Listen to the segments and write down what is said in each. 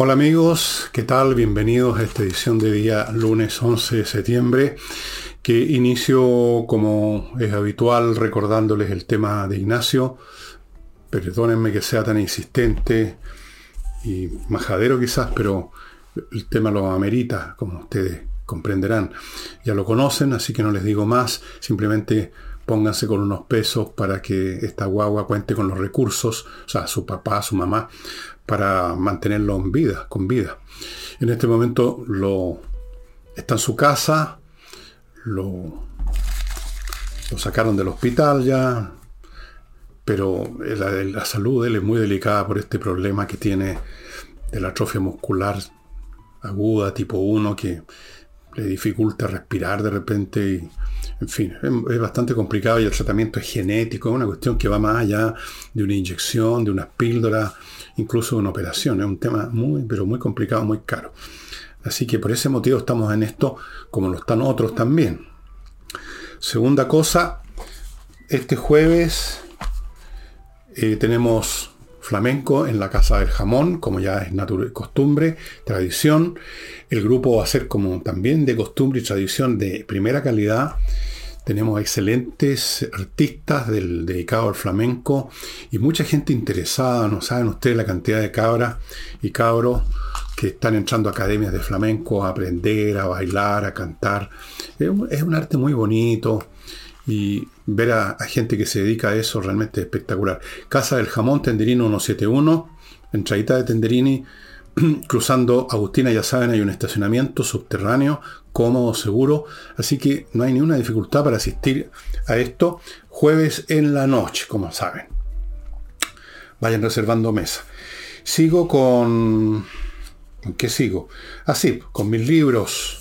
Hola amigos, ¿qué tal? Bienvenidos a esta edición de día lunes 11 de septiembre, que inicio como es habitual recordándoles el tema de Ignacio. Perdónenme que sea tan insistente y majadero quizás, pero el tema lo amerita, como ustedes comprenderán. Ya lo conocen, así que no les digo más, simplemente pónganse con unos pesos para que esta guagua cuente con los recursos, o sea, su papá, su mamá, para mantenerlo en vida, con vida. En este momento lo, está en su casa, lo, sacaron del hospital ya, pero la, salud de él es muy delicada por este problema que tiene de la atrofia muscular aguda tipo 1 que le dificulta respirar de repente y, en fin, es, bastante complicado y el tratamiento es genético, es una cuestión que va más allá de una inyección, de unas píldoras, incluso una operación. Es un tema muy, pero muy complicado, muy caro. Así que por ese motivo estamos en esto, como lo están otros también. Segunda cosa, este jueves eh, tenemos flamenco en la Casa del Jamón, como ya es costumbre, tradición. El grupo va a ser como también de costumbre y tradición de primera calidad. Tenemos excelentes artistas del, dedicados al flamenco y mucha gente interesada. No saben ustedes la cantidad de cabras y cabros que están entrando a academias de flamenco a aprender, a bailar, a cantar. Es un, arte muy bonito y ver a, gente que se dedica a eso realmente es espectacular. Casa del Jamón, Tenderino 171, entradita de Tenderini, cruzando Agustina, ya saben, hay un estacionamiento subterráneo, cómodo, seguro, así que no hay ninguna dificultad para asistir a esto. Jueves en la noche, como saben. Vayan reservando mesa. Sigo con... ¿Con qué sigo? Así, ah, con mis libros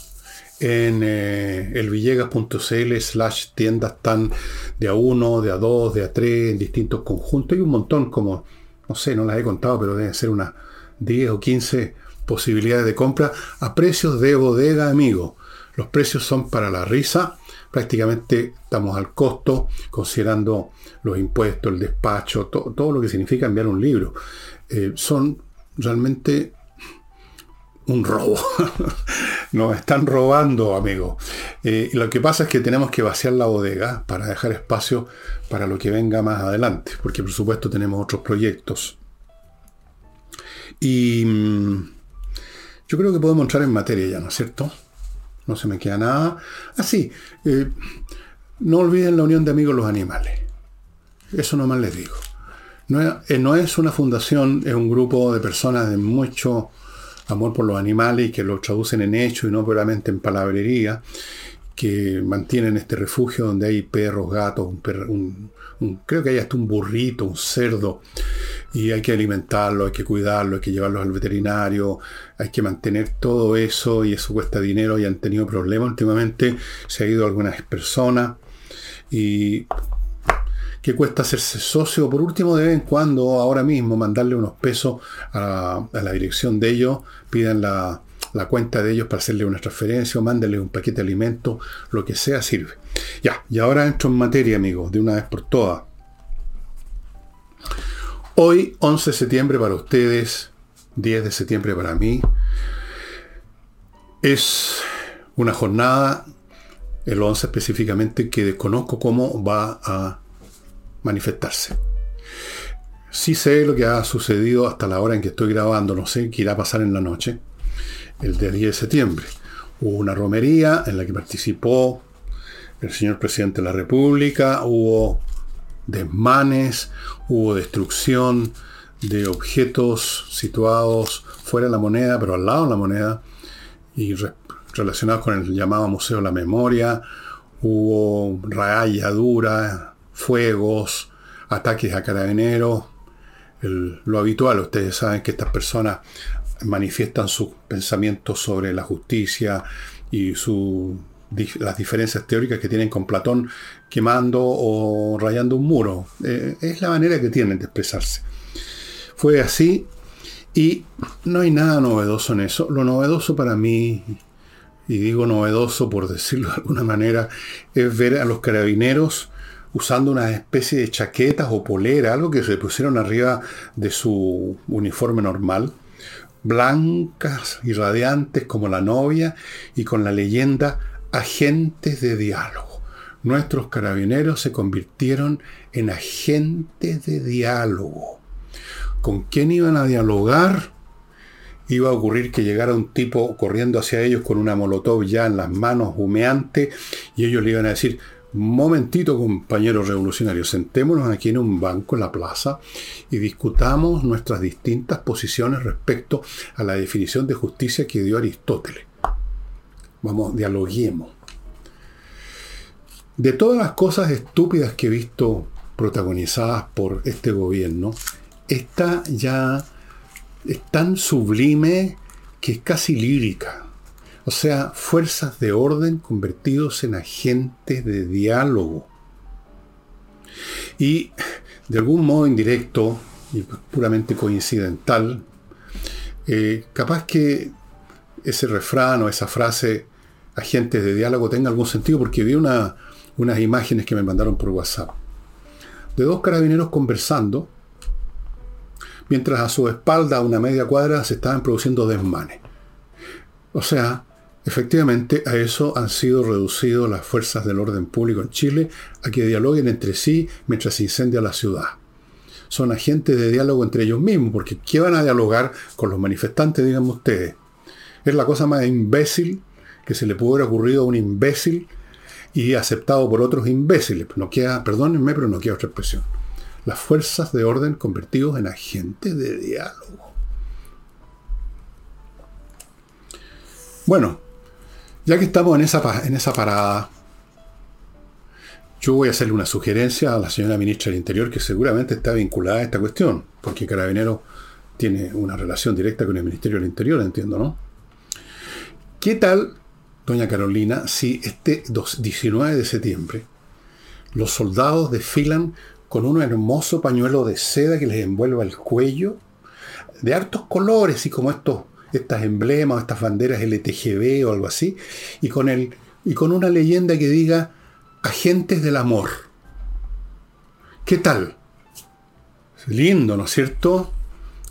en eh, elvillegas.cl slash tiendas están de a uno, de a dos, de a tres, en distintos conjuntos. Hay un montón, como, no sé, no las he contado, pero deben ser unas 10 o 15 posibilidades de compra a precios de bodega, amigo. Los precios son para la risa. Prácticamente estamos al costo, considerando los impuestos, el despacho, todo lo que significa enviar un libro. Eh, son realmente un robo. Nos están robando, amigo. Eh, lo que pasa es que tenemos que vaciar la bodega para dejar espacio para lo que venga más adelante, porque por supuesto tenemos otros proyectos. Y mm, yo creo que podemos entrar en materia ya, ¿no es cierto? No se me queda nada. Así, ah, eh, no olviden la unión de amigos los animales. Eso nomás les digo. No es, eh, no es una fundación, es un grupo de personas de mucho amor por los animales y que lo traducen en hechos y no puramente en palabrería, que mantienen este refugio donde hay perros, gatos, creo que hay hasta un burrito, un cerdo, y hay que alimentarlo, hay que cuidarlo, hay que llevarlos al veterinario, hay que mantener todo eso y eso cuesta dinero y han tenido problemas. Últimamente se ha ido algunas personas y que cuesta hacerse socio, por último de vez en cuando, ahora mismo, mandarle unos pesos a, la dirección de ellos, pidan la, cuenta de ellos para hacerle una transferencia o mándenle un paquete de alimentos, lo que sea sirve. Ya, y ahora entro en materia, amigos, de una vez por todas. Hoy, 11 de septiembre para ustedes, 10 de septiembre para mí, es una jornada, el 11 específicamente, que desconozco cómo va a manifestarse. Sí sé lo que ha sucedido hasta la hora en que estoy grabando, no sé qué irá a pasar en la noche, el día 10 de septiembre. Hubo una romería en la que participó el señor presidente de la República, hubo desmanes, hubo destrucción de objetos situados fuera de la moneda, pero al lado de la moneda, y relacionados con el llamado Museo de la Memoria, hubo rayadura, fuegos, ataques a carabineros, lo habitual. Ustedes saben que estas personas manifiestan sus pensamientos sobre la justicia y las diferencias teóricas que tienen con Platón quemando o rayando un muro. Eh, es la manera que tienen de expresarse. Fue así y no hay nada novedoso en eso. Lo novedoso para mí, y digo novedoso por decirlo de alguna manera, es ver a los carabineros usando una especie de chaquetas o polera, algo que se pusieron arriba de su uniforme normal, blancas y radiantes como la novia y con la leyenda agentes de diálogo. Nuestros carabineros se convirtieron en agentes de diálogo. ¿Con quién iban a dialogar? Iba a ocurrir que llegara un tipo corriendo hacia ellos con una molotov ya en las manos, humeante, y ellos le iban a decir, momentito, compañeros revolucionarios, sentémonos aquí en un banco en la plaza y discutamos nuestras distintas posiciones respecto a la definición de justicia que dio Aristóteles. Vamos, dialoguemos. De todas las cosas estúpidas que he visto protagonizadas por este gobierno, esta ya es tan sublime que es casi lírica. O sea, fuerzas de orden convertidos en agentes de diálogo. Y de algún modo indirecto y puramente coincidental, eh, capaz que ese refrán o esa frase, agentes de diálogo, tenga algún sentido, porque vi unas imágenes que me mandaron por WhatsApp de dos carabineros conversando mientras a su espalda, a una media cuadra, se estaban produciendo desmanes. O sea, efectivamente a eso han sido reducidos las fuerzas del orden público en Chile, a que dialoguen entre sí mientras se incendia la ciudad. Son agentes de diálogo entre ellos mismos, porque ¿qué van a dialogar con los manifestantes, díganme ustedes? Es la cosa más imbécil que se le pudo haber ocurrido a un imbécil y aceptado por otros imbéciles. No queda, perdónenme, pero no queda otra expresión las fuerzas de orden convertidos en agentes de diálogo. Bueno, ya que estamos en esa, en esa parada, yo voy a hacerle una sugerencia a la señora ministra del Interior que seguramente está vinculada a esta cuestión, porque Carabinero tiene una relación directa con el Ministerio del Interior, entiendo, ¿no? ¿Qué tal, doña Carolina, si este 19 de septiembre los soldados desfilan con un hermoso pañuelo de seda que les envuelva el cuello, de hartos colores y como estos, estas emblemas, estas banderas LTGB o algo así, y con, el, y con una leyenda que diga agentes del amor. ¿Qué tal? Lindo, ¿no es cierto?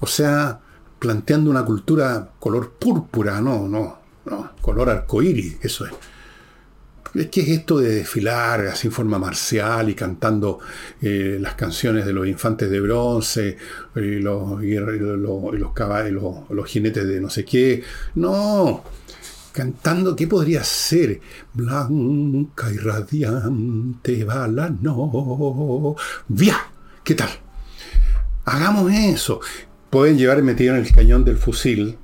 O sea, planteando una cultura color púrpura, no, no, no, color arcoíris, eso es. ¿Qué es esto de desfilar así en forma marcial y cantando eh, las canciones de los infantes de bronce y los, los, caballos, los, jinetes de no sé qué? No, cantando, ¿qué podría ser? Blanca y radiante va la novia. ¿Qué tal? Hagamos eso. Pueden llevar metido en el cañón del fusil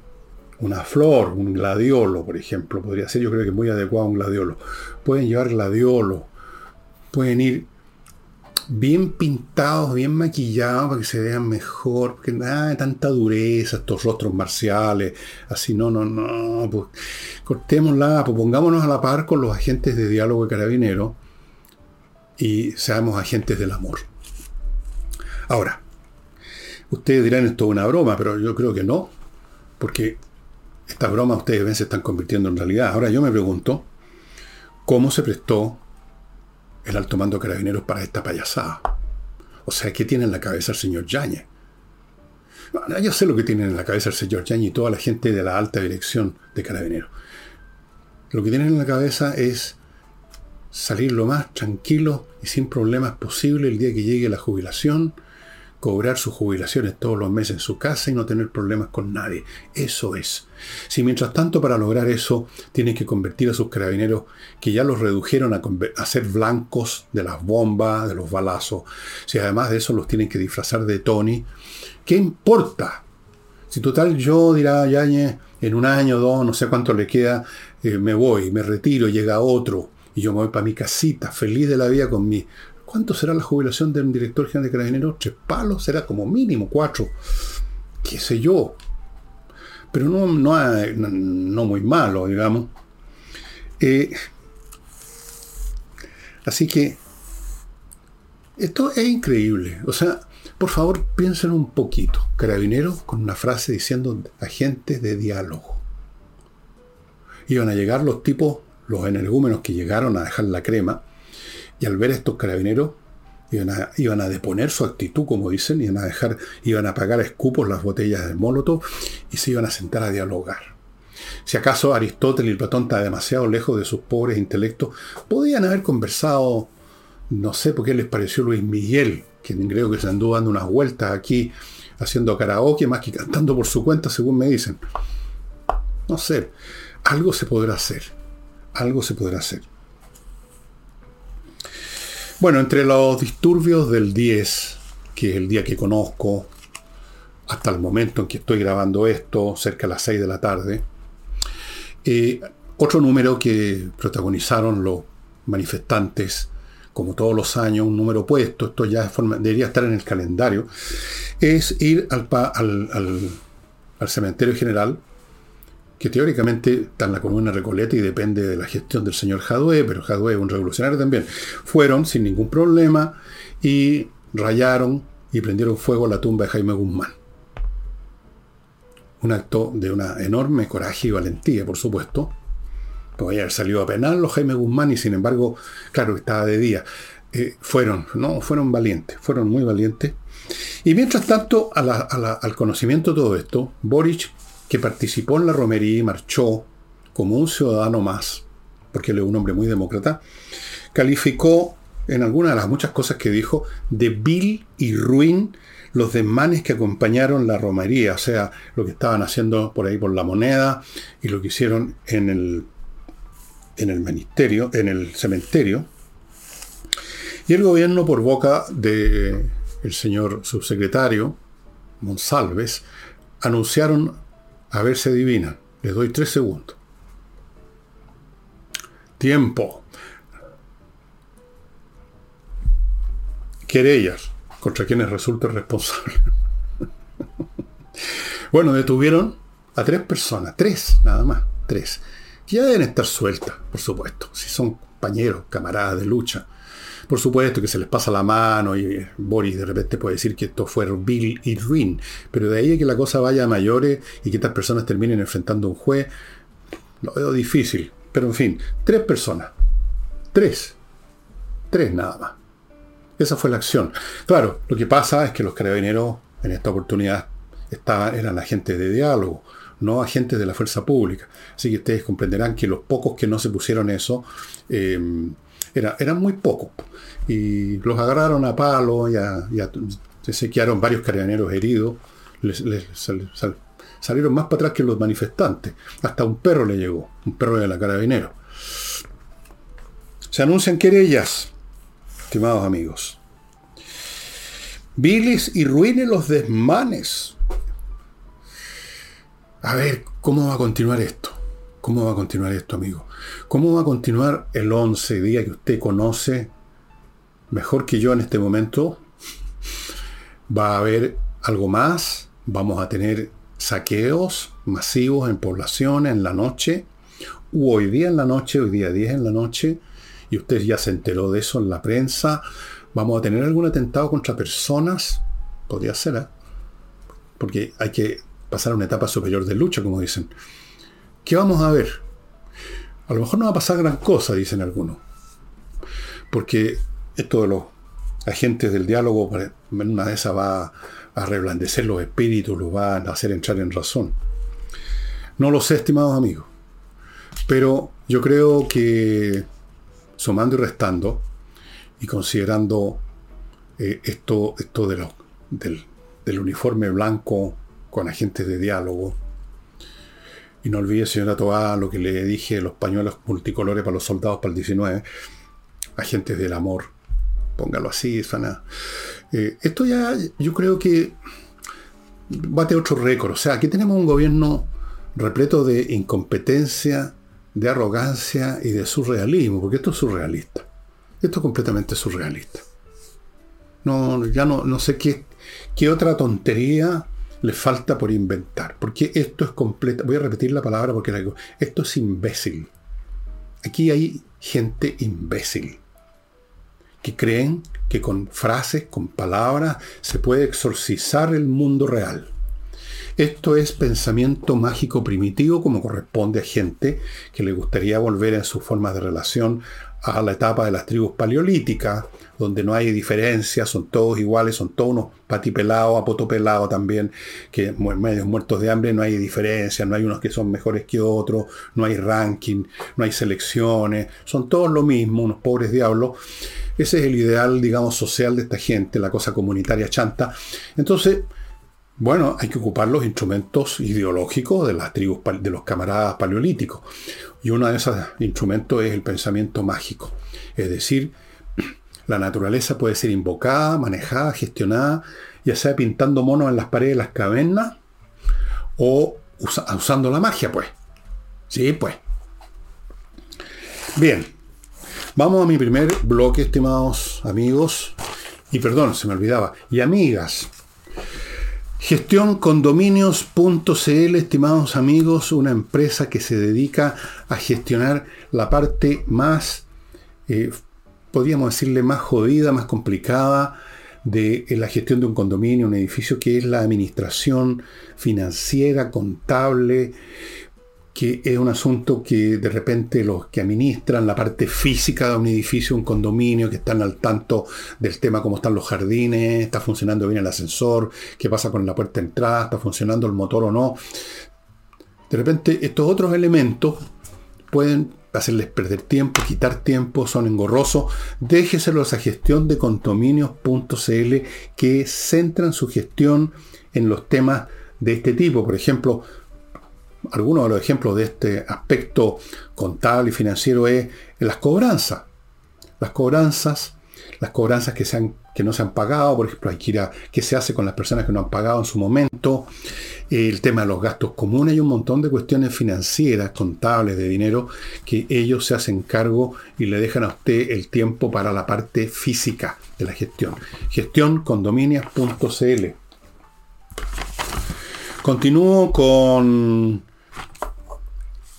una flor, un gladiolo, por ejemplo, podría ser, yo creo que muy adecuado un gladiolo. Pueden llevar gladiolo, pueden ir bien pintados, bien maquillados para que se vean mejor, porque nada de tanta dureza, estos rostros marciales, así, no, no, no, pues cortémosla, pues pongámonos a la par con los agentes de diálogo de carabinero y seamos agentes del amor. Ahora, ustedes dirán esto es una broma, pero yo creo que no, porque esta broma ustedes ven se están convirtiendo en realidad. Ahora yo me pregunto, ¿cómo se prestó el alto mando carabineros para esta payasada? O sea, ¿qué tiene en la cabeza el señor Yañez? yo sé lo que tiene en la cabeza el señor Yañez y toda la gente de la alta dirección de carabineros. Lo que tienen en la cabeza es salir lo más tranquilo y sin problemas posible el día que llegue la jubilación, cobrar sus jubilaciones todos los meses en su casa y no tener problemas con nadie. Eso es. Si mientras tanto para lograr eso tienen que convertir a sus carabineros, que ya los redujeron a, ser blancos de las bombas, de los balazos, si además de eso los tienen que disfrazar de Tony, ¿qué importa? Si total yo, dirá Yañez, en un año, dos, no sé cuánto le queda, eh, me voy, me retiro, llega otro, y yo me voy para mi casita, feliz de la vida con mi ¿Cuánto será la jubilación de un director general de carabineros? Tres palos, será como mínimo cuatro. Qué sé yo. Pero no, no, muy malo, digamos. Eh, así que esto es increíble. O sea, por favor, piensen un poquito. Carabineros con una frase diciendo agentes de diálogo. Iban a llegar los tipos, los energúmenos que llegaron a dejar la crema, y al ver a estos carabineros, Iban a, deponer su actitud, como dicen, iban a dejar, iban a pagar a escupos las botellas de Molotov y se iban a sentar a dialogar. Si acaso Aristóteles y Platón estaban demasiado lejos de sus pobres intelectos, podían haber conversado, no sé por qué les pareció Luis Miguel, quien creo que se anduvo dando unas vueltas aquí haciendo karaoke más que cantando por su cuenta, según me dicen. No sé, algo se podrá hacer, algo se podrá hacer. Bueno, entre los disturbios del 10, que es el día que conozco, hasta el momento en que estoy grabando esto, cerca de las 6 de la tarde, eh, otro número que protagonizaron los manifestantes, como todos los años, un número puesto, esto ya debería estar en el calendario, es ir al, al cementerio general que teóricamente está en la comuna Recoleta y depende de la gestión del señor Jadue, pero Jadue es un revolucionario también. Fueron sin ningún problema y rayaron y prendieron fuego a la tumba de Jaime Guzmán. Un acto de una enorme coraje y valentía, por supuesto. Podría haber salido a penal Jaime Guzmán y sin embargo, claro, estaba de día. Eh, fueron, no, fueron valientes, fueron muy valientes. Y mientras tanto, al conocimiento de todo esto, Boric que participó en la romería y marchó como un ciudadano más, porque él es un hombre muy demócrata, calificó en algunas de las muchas cosas que dijo de vil y ruin los desmanes que acompañaron la romería, o sea, lo que estaban haciendo por ahí por la moneda y lo que hicieron en el, en el ministerio, en el cementerio. Y el gobierno, por boca del el señor subsecretario Monsalves, anunciaron a ver si adivinan. Les doy tres segundos. Tiempo. Querellas contra quienes resulte responsable. bueno, detuvieron a tres personas, tres nada más, tres. Que ya deben estar sueltas, por supuesto, si son compañeros, camaradas de lucha. Por supuesto que se les pasa la mano y Boris de repente puede decir que esto fue Bill y Ruin, pero de ahí a que la cosa vaya a mayores y que estas personas terminen enfrentando a un juez, lo veo difícil. Pero en fin, tres personas. Tres. Tres nada más. Esa fue la acción. Claro, lo que pasa es que los carabineros en esta oportunidad estaban, eran agentes de diálogo, no agentes de la fuerza pública. Así que ustedes comprenderán que los pocos que no se pusieron eso, eh, era, eran muy pocos. Y los agarraron a palo, y se quedaron varios carabineros heridos. salieron más para atrás que los manifestantes. Hasta un perro le llegó, un perro de la carabinero. Se anuncian querellas, estimados amigos. Viles y ruine los desmanes. A ver, ¿cómo va a continuar esto? ¿Cómo va a continuar esto, amigo? ¿Cómo va a continuar el 11 día que usted conoce mejor que yo en este momento? ¿Va a haber algo más? ¿Vamos a tener saqueos masivos en poblaciones en la noche? ¿O hoy día en la noche, hoy día 10 en la noche? Y usted ya se enteró de eso en la prensa. ¿Vamos a tener algún atentado contra personas? Podría ser, ¿eh? Porque hay que pasar a una etapa superior de lucha, como dicen. ¿Qué vamos a ver? A lo mejor no va a pasar gran cosa, dicen algunos. Porque esto de los agentes del diálogo, en una de esas va a reblandecer los espíritus, los va a hacer entrar en razón. No lo sé, estimados amigos. Pero yo creo que sumando y restando, y considerando eh, esto, esto de del, del uniforme blanco con agentes de diálogo, y no olvide, señora Toá, lo que le dije, los pañuelos multicolores para los soldados para el 19. Agentes del amor. Póngalo así, suena. Eh, esto ya, yo creo que bate otro récord. O sea, aquí tenemos un gobierno repleto de incompetencia, de arrogancia y de surrealismo, porque esto es surrealista. Esto es completamente surrealista. No, ya no, no sé qué, qué otra tontería le falta por inventar. Porque esto es completo. Voy a repetir la palabra porque esto es imbécil. Aquí hay gente imbécil que creen que con frases, con palabras, se puede exorcizar el mundo real. Esto es pensamiento mágico primitivo como corresponde a gente que le gustaría volver en sus formas de relación a la etapa de las tribus paleolíticas, donde no hay diferencias, son todos iguales, son todos unos patipelados, apotopelados también, que medios muertos de hambre, no hay diferencias, no hay unos que son mejores que otros, no hay ranking, no hay selecciones, son todos lo mismo, unos pobres diablos. Ese es el ideal, digamos, social de esta gente, la cosa comunitaria chanta. Entonces, bueno, hay que ocupar los instrumentos ideológicos de las tribus, de los camaradas paleolíticos. Y uno de esos instrumentos es el pensamiento mágico. Es decir, la naturaleza puede ser invocada, manejada, gestionada, ya sea pintando monos en las paredes de las cavernas o usando la magia, pues. Sí, pues. Bien. Vamos a mi primer bloque, estimados amigos. Y perdón, se me olvidaba. Y amigas. Gestióncondominios.cl, estimados amigos, una empresa que se dedica a gestionar la parte más, eh, podríamos decirle, más jodida, más complicada de la gestión de un condominio, un edificio, que es la administración financiera, contable, que es un asunto que de repente los que administran la parte física de un edificio, un condominio, que están al tanto del tema, cómo están los jardines, está funcionando bien el ascensor, qué pasa con la puerta de entrada, está funcionando el motor o no. De repente estos otros elementos pueden hacerles perder tiempo, quitar tiempo, son engorrosos. Déjeselos a gestión de condominios.cl que centran su gestión en los temas de este tipo. Por ejemplo, algunos de los ejemplos de este aspecto contable y financiero es las cobranzas. Las cobranzas, las cobranzas que, se que no se han pagado, por ejemplo, hay que ir a qué se hace con las personas que no han pagado en su momento, el tema de los gastos comunes y un montón de cuestiones financieras, contables, de dinero, que ellos se hacen cargo y le dejan a usted el tiempo para la parte física de la gestión. Gestioncondominias.cl Continúo con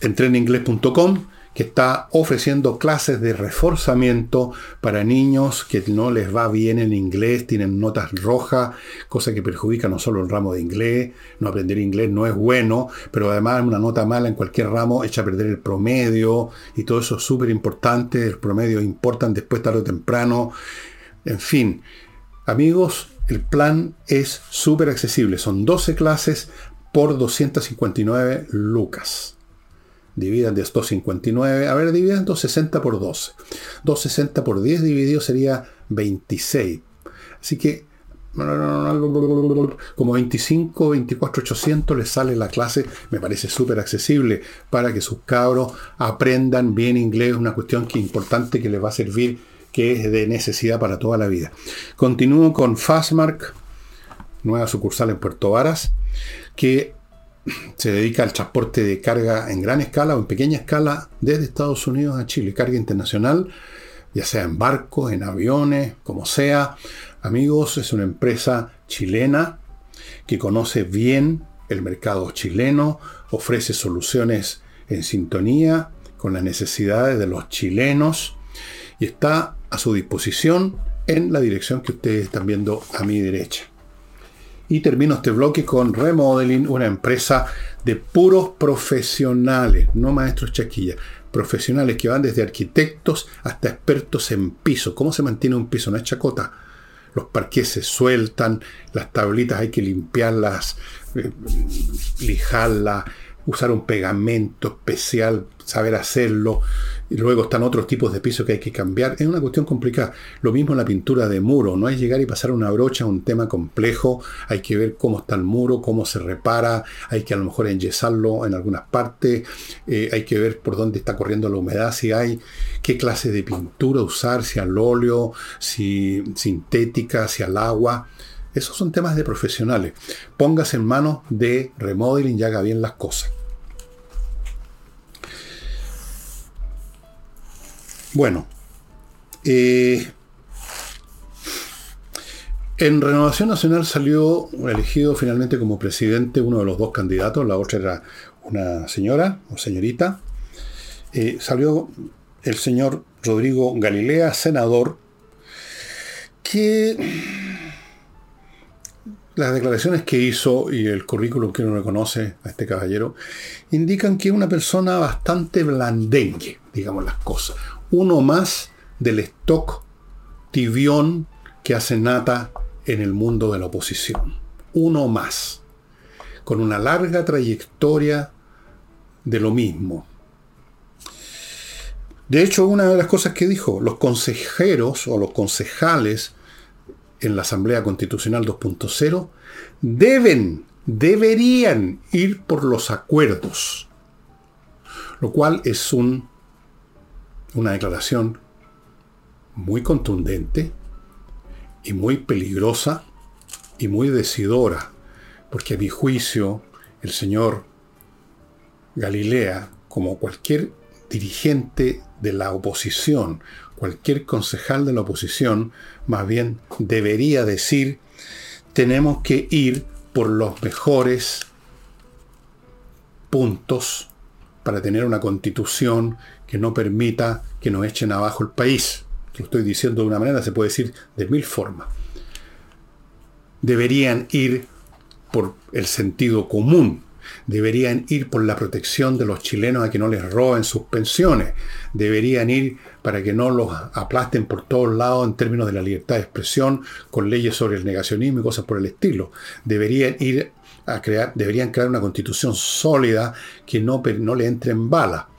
entreninglés.com que está ofreciendo clases de reforzamiento para niños que no les va bien en inglés, tienen notas rojas, cosa que perjudica no solo el ramo de inglés, no aprender inglés no es bueno, pero además una nota mala en cualquier ramo echa a perder el promedio y todo eso es súper importante, el promedio importan después tarde o temprano, en fin, amigos, el plan es súper accesible, son 12 clases por 259 lucas dividan de 259, a ver, dividan 260 por 12. 260 por 10 dividido sería 26. Así que como 25, 24, 800 les sale la clase, me parece súper accesible para que sus cabros aprendan bien inglés, una cuestión que importante que les va a servir, que es de necesidad para toda la vida. Continúo con Fastmark, nueva sucursal en Puerto Varas, que se dedica al transporte de carga en gran escala o en pequeña escala desde Estados Unidos a Chile, carga internacional, ya sea en barcos, en aviones, como sea. Amigos, es una empresa chilena que conoce bien el mercado chileno, ofrece soluciones en sintonía con las necesidades de los chilenos y está a su disposición en la dirección que ustedes están viendo a mi derecha. Y termino este bloque con Remodeling, una empresa de puros profesionales, no maestros chaquillas, profesionales que van desde arquitectos hasta expertos en piso. ¿Cómo se mantiene un piso? No es chacota. Los parques se sueltan, las tablitas hay que limpiarlas, eh, lijarlas, usar un pegamento especial, saber hacerlo. Y luego están otros tipos de pisos que hay que cambiar. Es una cuestión complicada. Lo mismo en la pintura de muro. No es llegar y pasar una brocha, un tema complejo. Hay que ver cómo está el muro, cómo se repara. Hay que a lo mejor enyesarlo en algunas partes. Eh, hay que ver por dónde está corriendo la humedad, si hay, qué clase de pintura usar, si al óleo, si sintética, si al agua. Esos son temas de profesionales. Póngase en manos de remodeling y haga bien las cosas. Bueno, eh, en Renovación Nacional salió elegido finalmente como presidente uno de los dos candidatos, la otra era una señora o señorita. Eh, salió el señor Rodrigo Galilea, senador, que las declaraciones que hizo y el currículum que uno reconoce a este caballero indican que es una persona bastante blandengue, digamos las cosas. Uno más del stock tibión que hace nata en el mundo de la oposición. Uno más, con una larga trayectoria de lo mismo. De hecho, una de las cosas que dijo, los consejeros o los concejales en la Asamblea Constitucional 2.0 deben, deberían ir por los acuerdos, lo cual es un, una declaración muy contundente y muy peligrosa y muy decidora, porque a mi juicio el señor Galilea, como cualquier dirigente de la oposición, cualquier concejal de la oposición, más bien debería decir, tenemos que ir por los mejores puntos para tener una constitución que no permita que nos echen abajo el país. Lo estoy diciendo de una manera, se puede decir de mil formas. Deberían ir por el sentido común, deberían ir por la protección de los chilenos a que no les roben sus pensiones, deberían ir para que no los aplasten por todos lados en términos de la libertad de expresión, con leyes sobre el negacionismo y cosas por el estilo. Deberían ir a crear, deberían crear una constitución sólida que no, no le entre en bala.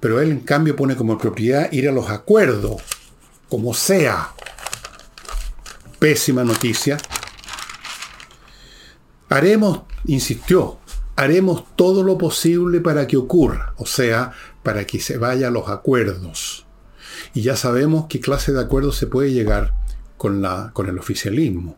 Pero él en cambio pone como propiedad ir a los acuerdos, como sea. Pésima noticia. Haremos, insistió, haremos todo lo posible para que ocurra, o sea, para que se vaya a los acuerdos. Y ya sabemos qué clase de acuerdos se puede llegar con, la, con el oficialismo.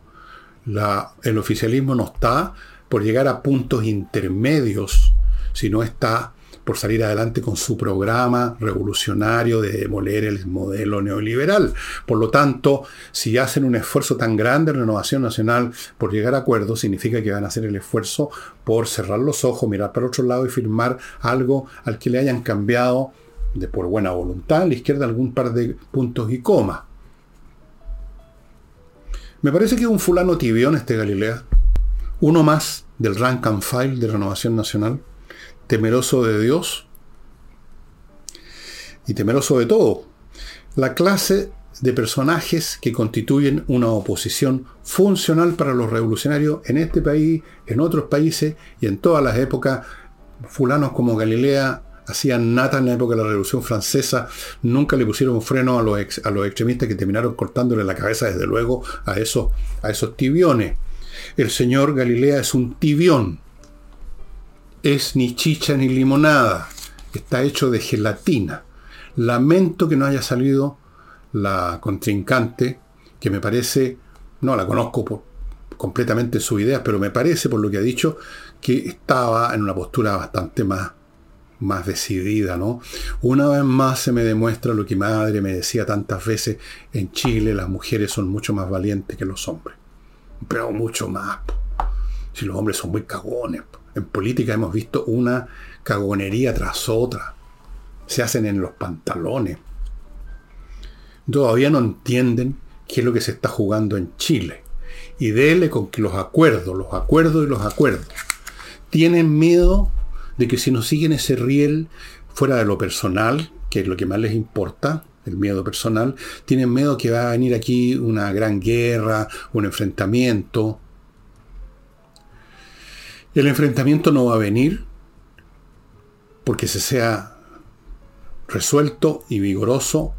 El oficialismo no está por llegar a puntos intermedios, sino está por salir adelante con su programa revolucionario de demoler el modelo neoliberal. Por lo tanto, si hacen un esfuerzo tan grande en Renovación Nacional por llegar a acuerdos, significa que van a hacer el esfuerzo por cerrar los ojos, mirar para otro lado y firmar algo al que le hayan cambiado de por buena voluntad a la izquierda algún par de puntos y comas. Me parece que es un fulano tibión este Galilea. Uno más del rank and file de Renovación Nacional temeroso de Dios y temeroso de todo. La clase de personajes que constituyen una oposición funcional para los revolucionarios en este país, en otros países y en todas las épocas. Fulanos como Galilea hacían nata en la época de la Revolución Francesa, nunca le pusieron freno a los, a los extremistas que terminaron cortándole la cabeza, desde luego, a esos, a esos tibiones. El señor Galilea es un tibión es ni chicha ni limonada, está hecho de gelatina. Lamento que no haya salido la contrincante, que me parece, no la conozco por completamente su idea, pero me parece, por lo que ha dicho, que estaba en una postura bastante más, más decidida, ¿no? Una vez más se me demuestra lo que mi madre me decía tantas veces, en Chile las mujeres son mucho más valientes que los hombres, pero mucho más. Si los hombres son muy cagones. En política hemos visto una cagonería tras otra. Se hacen en los pantalones. Todavía no entienden qué es lo que se está jugando en Chile. Y dele con que los acuerdos, los acuerdos y los acuerdos. Tienen miedo de que si no siguen ese riel fuera de lo personal, que es lo que más les importa, el miedo personal, tienen miedo que va a venir aquí una gran guerra, un enfrentamiento, el enfrentamiento no va a venir porque se sea resuelto y vigoroso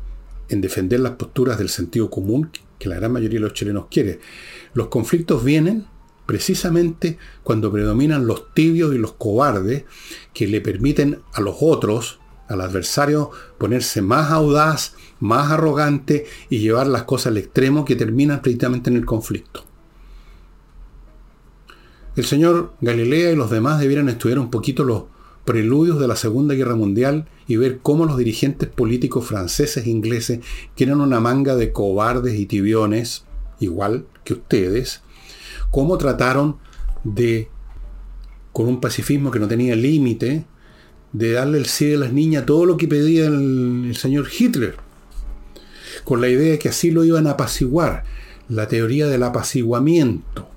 en defender las posturas del sentido común que la gran mayoría de los chilenos quiere. Los conflictos vienen precisamente cuando predominan los tibios y los cobardes que le permiten a los otros, al adversario, ponerse más audaz, más arrogante y llevar las cosas al extremo que terminan precisamente en el conflicto. El señor Galilea y los demás debieran estudiar un poquito los preludios de la Segunda Guerra Mundial y ver cómo los dirigentes políticos franceses e ingleses, que eran una manga de cobardes y tibiones, igual que ustedes, cómo trataron de, con un pacifismo que no tenía límite, de darle el cielo a las niñas todo lo que pedía el, el señor Hitler, con la idea de que así lo iban a apaciguar, la teoría del apaciguamiento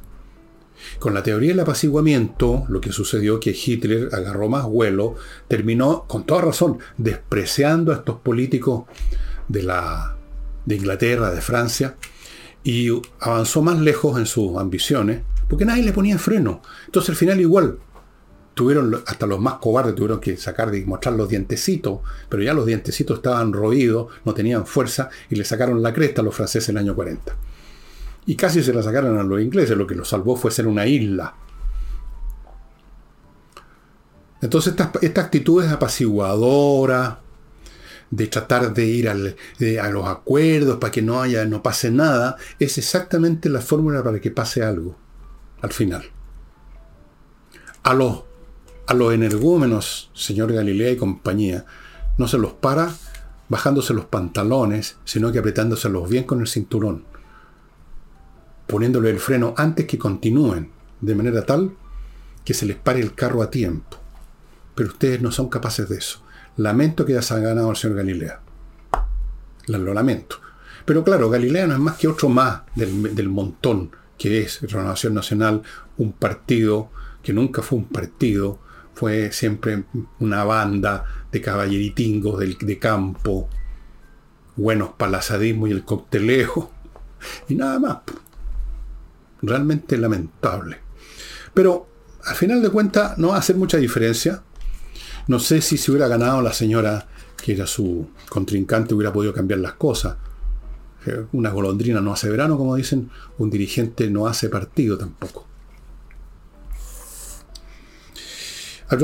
Con la teoría del apaciguamiento, lo que sucedió que Hitler agarró más vuelo, terminó, con toda razón, despreciando a estos políticos de, la, de Inglaterra, de Francia, y avanzó más lejos en sus ambiciones, porque nadie le ponía freno. Entonces al final igual, tuvieron, hasta los más cobardes tuvieron que sacar y mostrar los dientecitos, pero ya los dientecitos estaban roídos, no tenían fuerza, y le sacaron la cresta a los franceses en el año 40. Y casi se la sacaron a los ingleses, lo que los salvó fue ser una isla. Entonces esta, esta actitud es apaciguadora, de tratar de ir a los acuerdos para que no haya, no pase nada, es exactamente la fórmula para que pase algo al final. A los, a los energúmenos, señor Galilea y compañía, no se los para bajándose los pantalones, sino que apretándoselos bien con el cinturón poniéndole el freno antes que continúen, de manera tal que se les pare el carro a tiempo. Pero ustedes no son capaces de eso. Lamento que ya se ha ganado el señor Galilea. Lo lamento. Pero claro, Galilea no es más que otro más del, montón que es Renovación Nacional, un partido que nunca fue un partido, fue siempre una banda de caballeritingos de campo, buenos para y el cocteleo, y nada más realmente lamentable. Pero al final de cuentas no va a hacer mucha diferencia. No sé si se hubiera ganado la señora que era su contrincante hubiera podido cambiar las cosas. Eh, una golondrina no hace verano, como dicen, un dirigente no hace partido tampoco.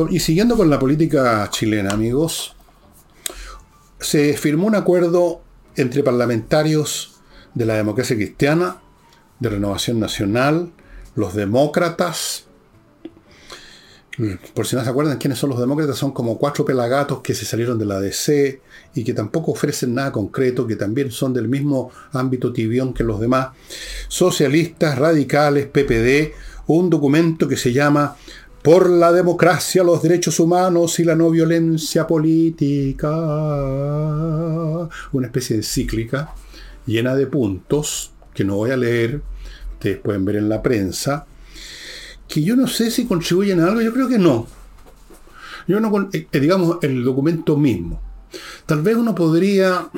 Y siguiendo con la política chilena, amigos, se firmó un acuerdo entre parlamentarios de la democracia cristiana de Renovación Nacional, los demócratas. Por si no se acuerdan quiénes son los demócratas, son como cuatro pelagatos que se salieron de la DC y que tampoco ofrecen nada concreto, que también son del mismo ámbito tibión que los demás. Socialistas, radicales, PPD, un documento que se llama Por la democracia, los derechos humanos y la no violencia política. Una especie de cíclica llena de puntos que no voy a leer, ustedes pueden ver en la prensa, que yo no sé si contribuyen a algo, yo creo que no. Yo no, eh, eh, digamos, el documento mismo. Tal vez uno podría,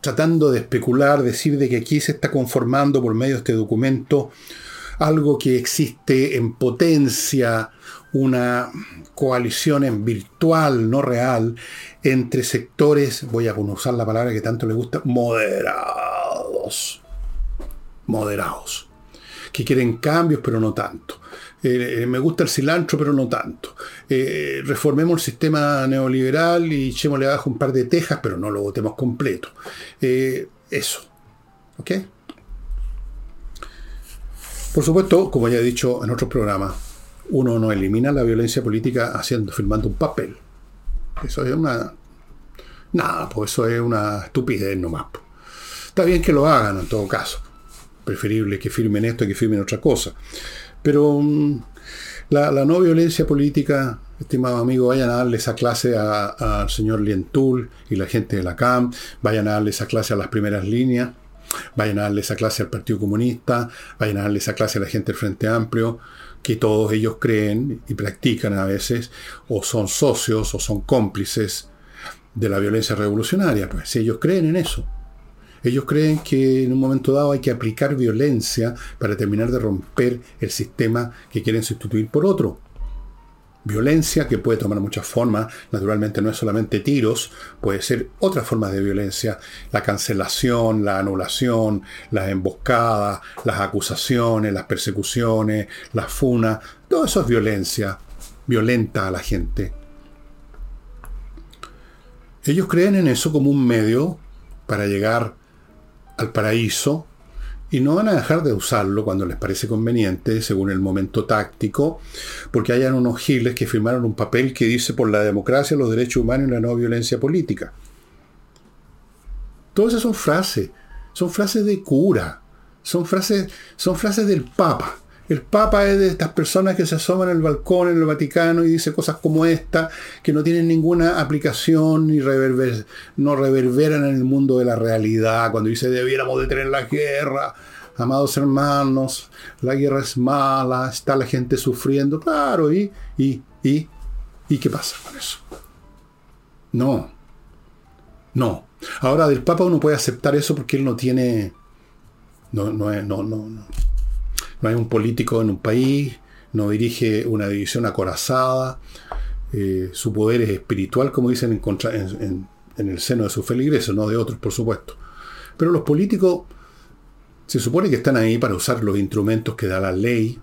tratando de especular, decir de que aquí se está conformando por medio de este documento algo que existe en potencia, una coalición en virtual, no real, entre sectores, voy a usar la palabra que tanto le gusta, moderados moderados, que quieren cambios, pero no tanto. Eh, eh, me gusta el cilantro, pero no tanto. Eh, reformemos el sistema neoliberal y echémosle abajo un par de tejas, pero no lo votemos completo. eso. ¿Ok? Por supuesto, como ya he dicho en otros programas, uno no elimina la violencia política haciendo, firmando un papel. Eso es una. Nada, pues eso es una estupidez nomás. Está bien que lo hagan en todo caso preferible que firmen esto que firmen otra cosa. Pero mm, la, no violencia política, estimado amigo, vayan a darle esa clase al señor Lientul y la gente de la CAM, vayan a darle esa clase a las primeras líneas, vayan a darle esa clase al Partido Comunista, vayan a darle esa clase a la gente del Frente Amplio, que todos ellos creen y practican a veces, o son socios o son cómplices de la violencia revolucionaria. Pues si ellos creen en eso. Ellos creen que en un momento dado hay que aplicar violencia para terminar de romper el sistema que quieren sustituir por otro. Violencia que puede tomar muchas formas, naturalmente no es solamente tiros, puede ser otras formas de violencia, la cancelación, la anulación, las emboscadas, las acusaciones, las persecuciones, las funas, todo eso es violencia, violenta a la gente. Ellos creen en eso como un medio para llegar al paraíso y no van a dejar de usarlo cuando les parece conveniente, según el momento táctico, porque hayan unos giles que firmaron un papel que dice por la democracia, los derechos humanos y la no violencia política. Todas esas son frases, son frases de cura, son frases, son frases del Papa. El Papa es de estas personas que se asoman el balcón en el Vaticano y dice cosas como esta, que no tienen ninguna aplicación ni no reverberan en el mundo de la realidad, cuando dice debiéramos detener la guerra, amados hermanos, la guerra es mala, está la gente sufriendo, claro, y, y, y, ¿y qué pasa con eso? No, no. Ahora del Papa uno puede aceptar eso porque él no tiene, no, no, no, no, no hay un político en un país, no dirige una división acorazada, eh, su poder es espiritual, como dicen en, en, el seno de su feligreses, no de otros, por supuesto. Pero los políticos se supone que están ahí para usar los instrumentos que da la ley,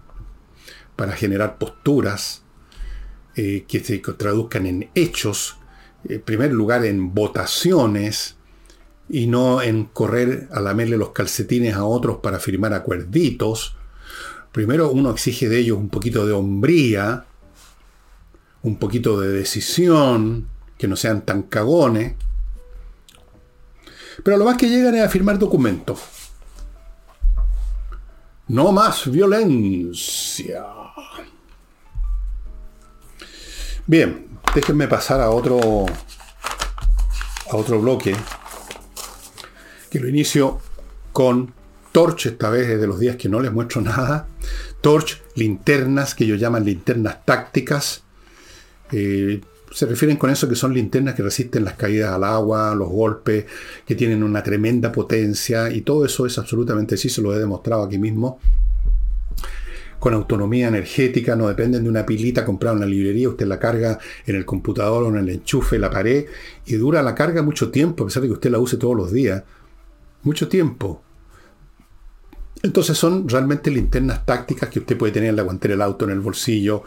para generar posturas eh, que se traduzcan en hechos, en primer lugar en votaciones, y no en correr a lamerle los calcetines a otros para firmar acuerditos. Primero uno exige de ellos un poquito de hombría, un poquito de decisión, que no sean tan cagones. Pero lo más que llegan es a firmar documentos. No más violencia. Bien, déjenme pasar a otro a otro bloque que lo inicio con Torch, esta vez es de los días que no les muestro nada. Torch, linternas que ellos llaman linternas tácticas. Eh, se refieren con eso que son linternas que resisten las caídas al agua, los golpes, que tienen una tremenda potencia y todo eso es absolutamente sí, se lo he demostrado aquí mismo. Con autonomía energética, no dependen de una pilita comprada en la librería, usted la carga en el computador o en el enchufe, la pared, y dura la carga mucho tiempo, a pesar de que usted la use todos los días. Mucho tiempo. Entonces son realmente linternas tácticas que usted puede tener en la guantera del auto, en el bolsillo,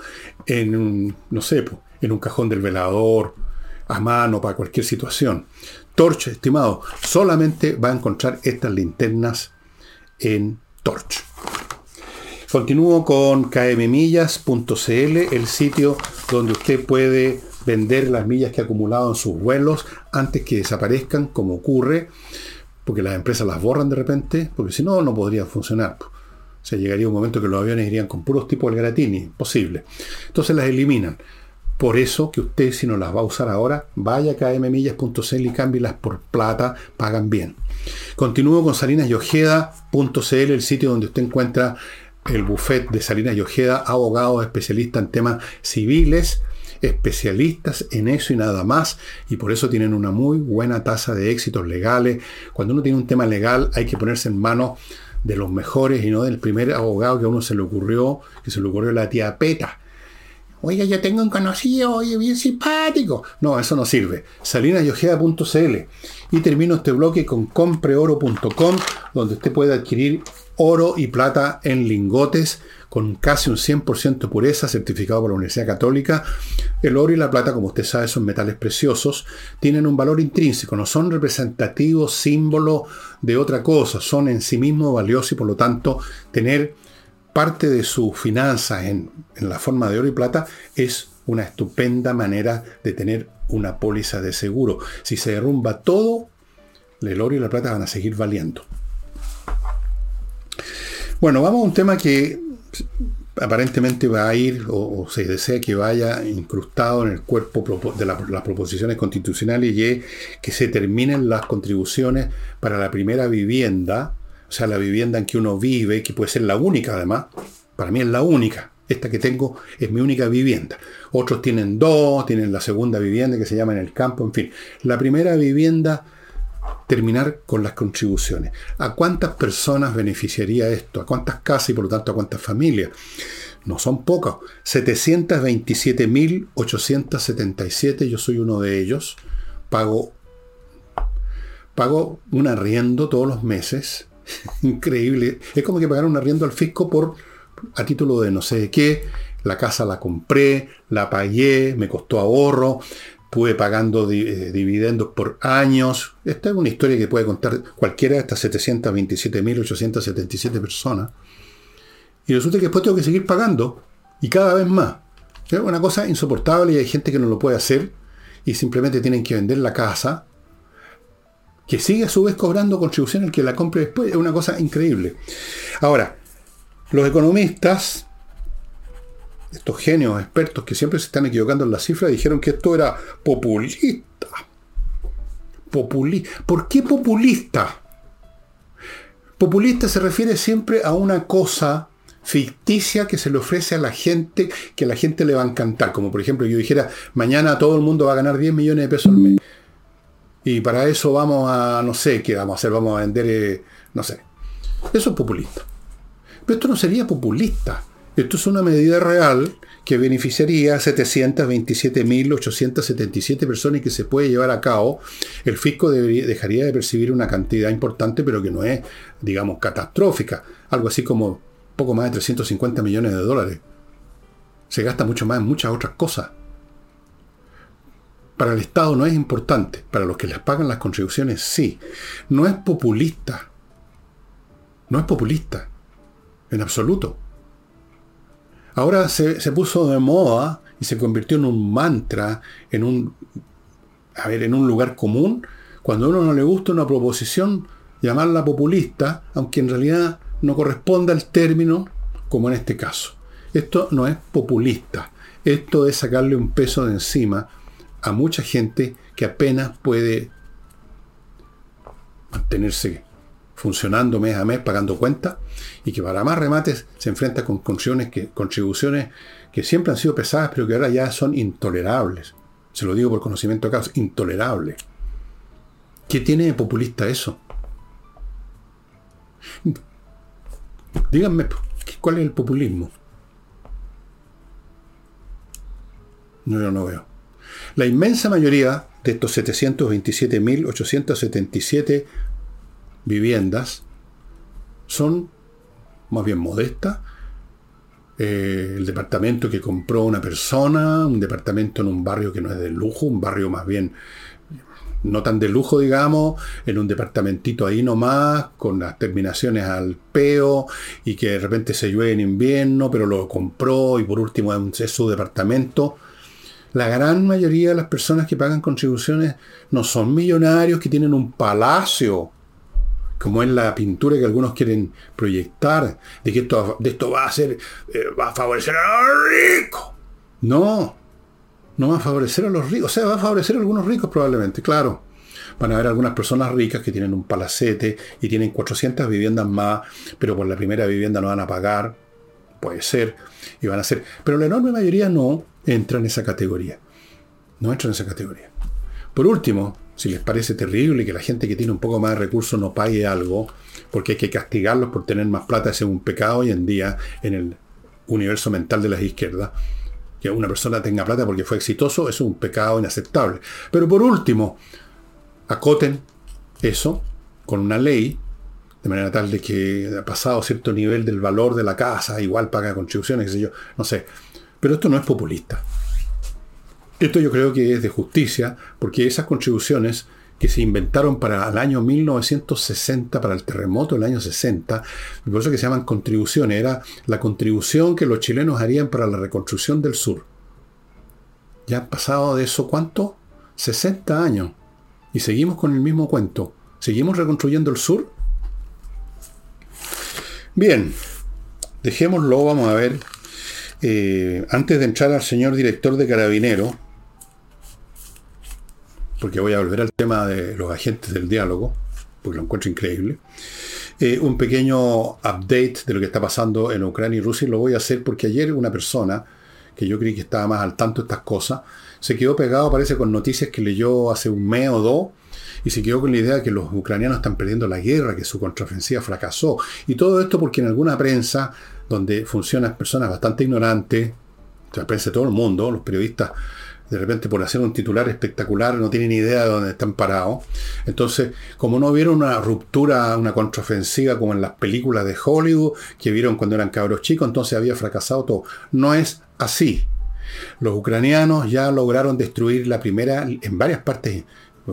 en un, no sé, en un cajón del velador, a mano, para cualquier situación. Torch, estimado, solamente va a encontrar estas linternas en Torch. Continúo con kmmillas.cl, el sitio donde usted puede vender las millas que ha acumulado en sus vuelos antes que desaparezcan, como ocurre porque las empresas las borran de repente, porque si no, no podrían funcionar. O sea, llegaría un momento que los aviones irían con puros tipos de Gratini, posible. Entonces las eliminan. Por eso que usted, si no las va a usar ahora, vaya a kmmillas.cl y cámbielas por plata, pagan bien. Continúo con salinasyojeda.cl, el sitio donde usted encuentra el buffet de Salinas y Ojeda, abogados especialistas en temas civiles, especialistas en eso y nada más, y por eso tienen una muy buena tasa de éxitos legales. Cuando uno tiene un tema legal hay que ponerse en manos de los mejores y no del primer abogado que a uno se le ocurrió, que se le ocurrió la tía Peta. Oiga, yo tengo un conocido, oye, bien simpático. No, eso no sirve. salinasyojeda.cl Y termino este bloque con compreoro.com, donde usted puede adquirir oro y plata en lingotes con casi un 100% pureza, certificado por la Universidad Católica. El oro y la plata, como usted sabe, son metales preciosos, tienen un valor intrínseco, no son representativos, símbolo de otra cosa, son en sí mismos valiosos y por lo tanto tener parte de sus finanzas en, en la forma de oro y plata es una estupenda manera de tener una póliza de seguro. Si se derrumba todo, el oro y la plata van a seguir valiendo. Bueno, vamos a un tema que aparentemente va a ir, o, se desea que vaya incrustado en el cuerpo de las proposiciones constitucionales y es que se terminen las contribuciones para la primera vivienda, o sea, la vivienda en que uno vive, que puede ser la única además, para mí es la única. Esta que tengo es mi única vivienda. Otros tienen dos, tienen la segunda vivienda que se llama en el campo, en fin. La primera vivienda terminar con las contribuciones. ¿A cuántas personas beneficiaría esto? ¿A cuántas casas y por lo tanto a cuántas familias? No son pocas. 727.877, yo soy uno de ellos. Pago, pago un arriendo todos los meses. Increíble. Es como que pagar un arriendo al fisco por a título de no sé qué. La casa la compré, la pagué, me costó ahorro, estuve pagando eh, dividendos por años. Esta es una historia que puede contar cualquiera de estas 727.877 personas. Y resulta que después tengo que seguir pagando y cada vez más. Es una cosa insoportable y hay gente que no lo puede hacer y simplemente tienen que vender la casa, que sigue a su vez cobrando contribución el que la compre después. Es una cosa increíble. Ahora, los economistas estos genios expertos que siempre se están equivocando en las cifras, dijeron que esto era populista. ¿Por qué populista? Populista se refiere siempre a una cosa ficticia que se le ofrece a la gente, que a la gente le va a encantar. Como por ejemplo yo dijera, mañana todo el mundo va a ganar 10 millones de pesos al mes. Y para eso vamos a, no sé, ¿qué vamos a hacer? Vamos a vender, eh, no sé. Eso es populista. Pero esto no sería populista. Esto es una medida real que beneficiaría a 727.877 personas y que se puede llevar a cabo. El fisco dejaría de percibir una cantidad importante, pero que no es, digamos, catastrófica. Algo así como poco más de 350 millones de dólares. Se gasta mucho más en muchas otras cosas. Para el Estado no es importante, para los que les pagan las contribuciones sí. No es populista. No es populista. En absoluto. Ahora se, se puso de moda y se convirtió en un mantra, en un, a ver, en un lugar común. Cuando a uno no le gusta una proposición, llamarla populista, aunque en realidad no corresponde al término, como en este caso. Esto no es populista. Esto es sacarle un peso de encima a mucha gente que apenas puede mantenerse funcionando mes a mes, pagando cuentas, y que para más remates se enfrenta con contribuciones que, contribuciones que siempre han sido pesadas, pero que ahora ya son intolerables. Se lo digo por conocimiento de casos, intolerables. ¿Qué tiene de populista eso? Díganme, ¿cuál es el populismo? No, yo no veo. La inmensa mayoría de estos 727.877 viviendas son más bien modestas. Eh, el departamento que compró una persona, un departamento en un barrio que no es de lujo, un barrio más bien no tan de lujo, digamos, en un departamentito ahí nomás, con las terminaciones al peo, y que de repente se llueve en invierno, pero lo compró y por último es su departamento. La gran mayoría de las personas que pagan contribuciones no son millonarios que tienen un palacio, como es la pintura que algunos quieren proyectar, de que esto, de esto va a ser, eh, va a favorecer a los ricos. No, no va a favorecer a los ricos, o sea, va a favorecer a algunos ricos probablemente, claro. Van a haber algunas personas ricas que tienen un palacete y tienen 400 viviendas más, pero por la primera vivienda no van a pagar, puede ser, y van a ser. Pero la enorme mayoría no entra en esa categoría. No entra en esa categoría. Por último, si les parece terrible que la gente que tiene un poco más de recursos no pague algo, porque hay que castigarlos por tener más plata, ese es un pecado hoy en día en el universo mental de las izquierdas que una persona tenga plata porque fue exitoso, es un pecado inaceptable. Pero por último, acoten eso con una ley, de manera tal de que ha pasado cierto nivel del valor de la casa, igual paga contribuciones, qué sé yo, no sé. Pero esto no es populista. Esto yo creo que es de justicia, porque esas contribuciones que se inventaron para el año 1960, para el terremoto del año 60, por eso que se llaman contribuciones, era la contribución que los chilenos harían para la reconstrucción del sur. Ya han pasado de eso cuánto? 60 años. Y seguimos con el mismo cuento. ¿Seguimos reconstruyendo el sur? Bien, dejémoslo, vamos a ver. Eh, antes de entrar al señor director de Carabinero, porque voy a volver al tema de los agentes del diálogo, porque lo encuentro increíble. Eh, un pequeño update de lo que está pasando en Ucrania y Rusia, y lo voy a hacer porque ayer una persona, que yo creí que estaba más al tanto de estas cosas, se quedó pegado, parece, con noticias que leyó hace un mes o dos, y se quedó con la idea de que los ucranianos están perdiendo la guerra, que su contraofensiva fracasó. Y todo esto porque en alguna prensa, donde funcionan personas bastante ignorantes, la prensa de todo el mundo, los periodistas de repente por hacer un titular espectacular no tienen idea de dónde están parados. Entonces, como no vieron una ruptura, una contraofensiva como en las películas de Hollywood que vieron cuando eran cabros chicos, entonces había fracasado todo. No es así. Los ucranianos ya lograron destruir la primera, en varias partes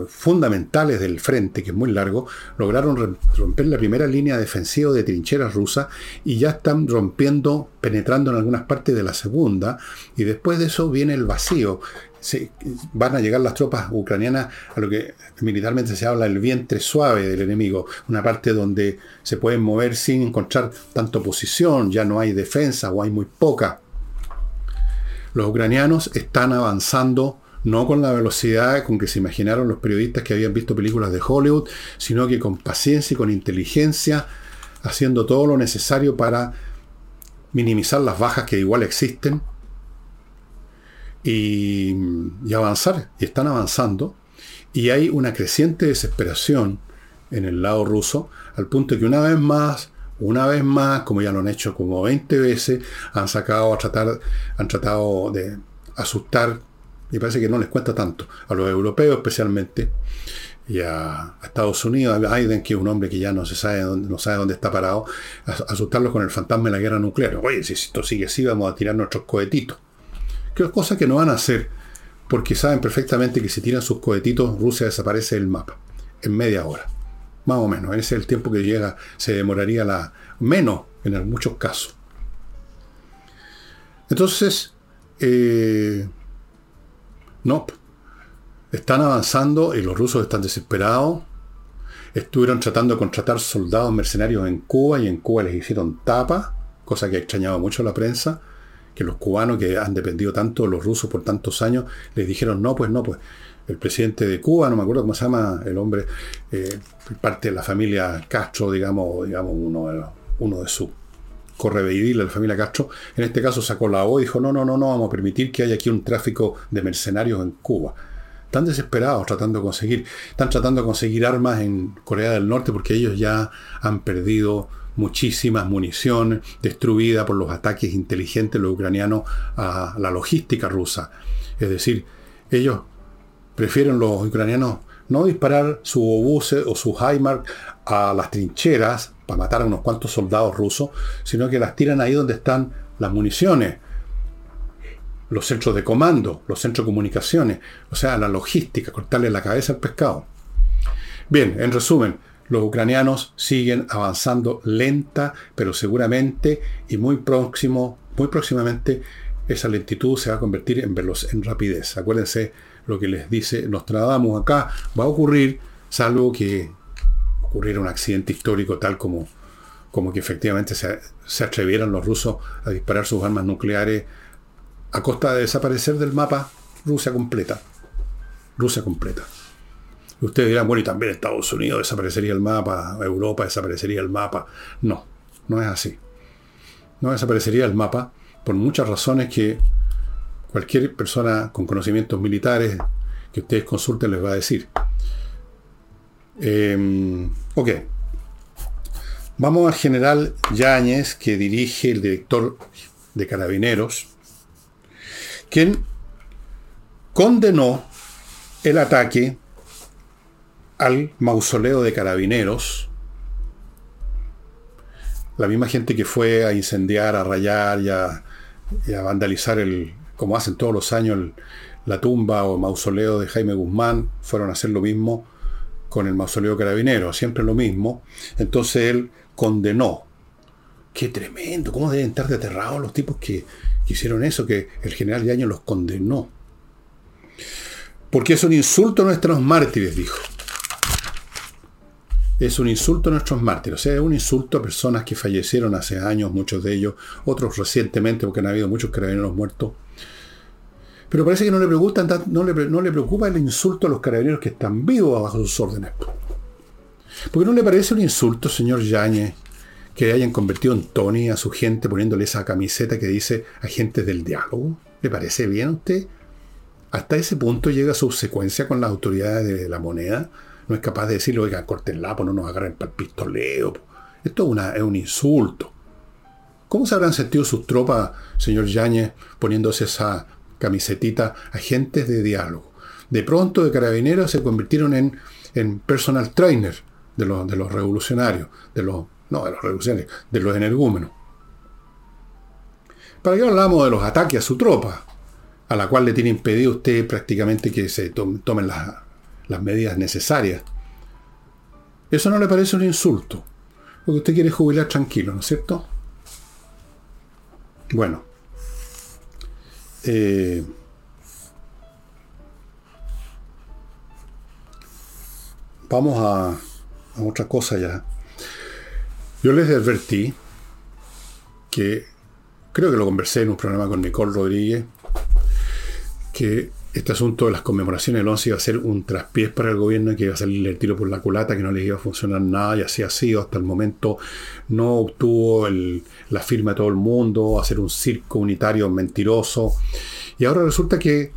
fundamentales del frente, que es muy largo, lograron romper la primera línea defensiva de trincheras rusas y ya están rompiendo, penetrando en algunas partes de la segunda, y después de eso viene el vacío. Se, van a llegar las tropas ucranianas a lo que militarmente se habla el vientre suave del enemigo, una parte donde se pueden mover sin encontrar tanto posición, ya no hay defensa o hay muy poca. Los ucranianos están avanzando no con la velocidad con que se imaginaron los periodistas que habían visto películas de Hollywood, sino que con paciencia y con inteligencia, haciendo todo lo necesario para minimizar las bajas que igual existen y, avanzar, y están avanzando, y hay una creciente desesperación en el lado ruso, al punto que una vez más, una vez más, como ya lo han hecho como 20 veces, han sacado a tratar, han tratado de asustar, y parece que no les cuesta tanto, a los europeos especialmente, y a, Estados Unidos, a Biden, que es un hombre que ya no se sabe dónde, no sabe dónde está parado, asustarlos con el fantasma de la guerra nuclear. Oye, si esto sigue así, vamos a tirar nuestros cohetitos. Que cosa que no van a hacer, porque saben perfectamente que si tiran sus cohetitos, Rusia desaparece del mapa, en media hora. Más o menos, ese es el tiempo que llega, se demoraría la menos en muchos casos. Entonces, eh, no, están avanzando y los rusos están desesperados. Estuvieron tratando de contratar soldados mercenarios en Cuba y en Cuba les hicieron tapa, cosa que ha extrañado mucho la prensa, que los cubanos que han dependido tanto de los rusos por tantos años les dijeron no, pues no, pues el presidente de Cuba, no me acuerdo cómo se llama el hombre, eh, parte de la familia Castro, digamos, digamos uno, uno de sus correveidil de la familia Castro, en este caso sacó la voz y dijo, no, no, no, no, vamos a permitir que haya aquí un tráfico de mercenarios en Cuba. Están desesperados tratando de conseguir, están tratando de conseguir armas en Corea del Norte porque ellos ya han perdido muchísimas municiones destruida por los ataques inteligentes de los ucranianos a la logística rusa. Es decir, ellos prefieren los ucranianos no disparar su obuse o su HIMARS a las trincheras para matar a unos cuantos soldados rusos, sino que las tiran ahí donde están las municiones, los centros de comando, los centros de comunicaciones, o sea, la logística, cortarle la cabeza al pescado. Bien, en resumen, los ucranianos siguen avanzando lenta, pero seguramente y muy próximo, muy próximamente esa lentitud se va a convertir en, en rapidez. Acuérdense lo que les dice Nostradamus acá, va a ocurrir, salvo que ocurriera un accidente histórico tal como, como que efectivamente se, se atrevieran los rusos a disparar sus armas nucleares a costa de desaparecer del mapa Rusia completa. Rusia completa. Ustedes dirán, bueno, y también Estados Unidos desaparecería el mapa, Europa desaparecería el mapa. No, no es así. No desaparecería el mapa por muchas razones que cualquier persona con conocimientos militares que ustedes consulten les va a decir. Em, ok. Vamos al general Yáñez, que dirige el director de Carabineros, quien condenó el ataque al mausoleo de Carabineros. La misma gente que fue a incendiar, a rayar y a vandalizar el, como hacen todos los años la tumba o mausoleo de Jaime Guzmán, fueron a hacer lo mismo con el mausoleo carabinero, siempre lo mismo. Entonces él condenó. Qué tremendo, cómo deben estar de aterrados los tipos que, hicieron eso, que el general Yaño los condenó. Porque es un insulto a nuestros mártires, dijo. Es un insulto a nuestros mártires, o sea, es un insulto a personas que fallecieron hace años, muchos de ellos, otros recientemente, porque han habido muchos carabineros muertos pero parece que no le, no le, preocupa el insulto a los carabineros que están vivos bajo sus órdenes. Porque no le parece un insulto, señor Yañez, que hayan convertido en Tony a su gente poniéndole esa camiseta que dice agentes del diálogo? ¿Le parece bien a usted? Hasta ese punto llega su secuencia con las autoridades de la moneda. No es capaz de decirle, oiga, corten la, pues no nos agarren para el pistoleo. Esto es, una, es un insulto. ¿Cómo se habrán sentido sus tropas, señor Yañez, poniéndose esa camisetita agentes de diálogo. De pronto de carabineros se convirtieron en, en personal trainer de los, de los revolucionarios, de los, no de los revolucionarios, de los energúmenos. ¿Para qué hablamos de los ataques a su tropa? A la cual le tiene impedido usted prácticamente que se tomen las, las medidas necesarias. Eso no le parece un insulto. Porque usted quiere jubilar tranquilo, ¿no es cierto? Bueno. Eh, vamos a, a, otra cosa ya. Yo les advertí que, creo que lo conversé en un programa con Nicole Rodríguez, que este asunto de las conmemoraciones del 11 iba a ser un traspiés para el gobierno que iba a salir el tiro por la culata, que no les iba a funcionar nada y así ha sido. Hasta el momento no obtuvo la firma de todo el mundo, hacer un circo unitario mentiroso. Y ahora resulta que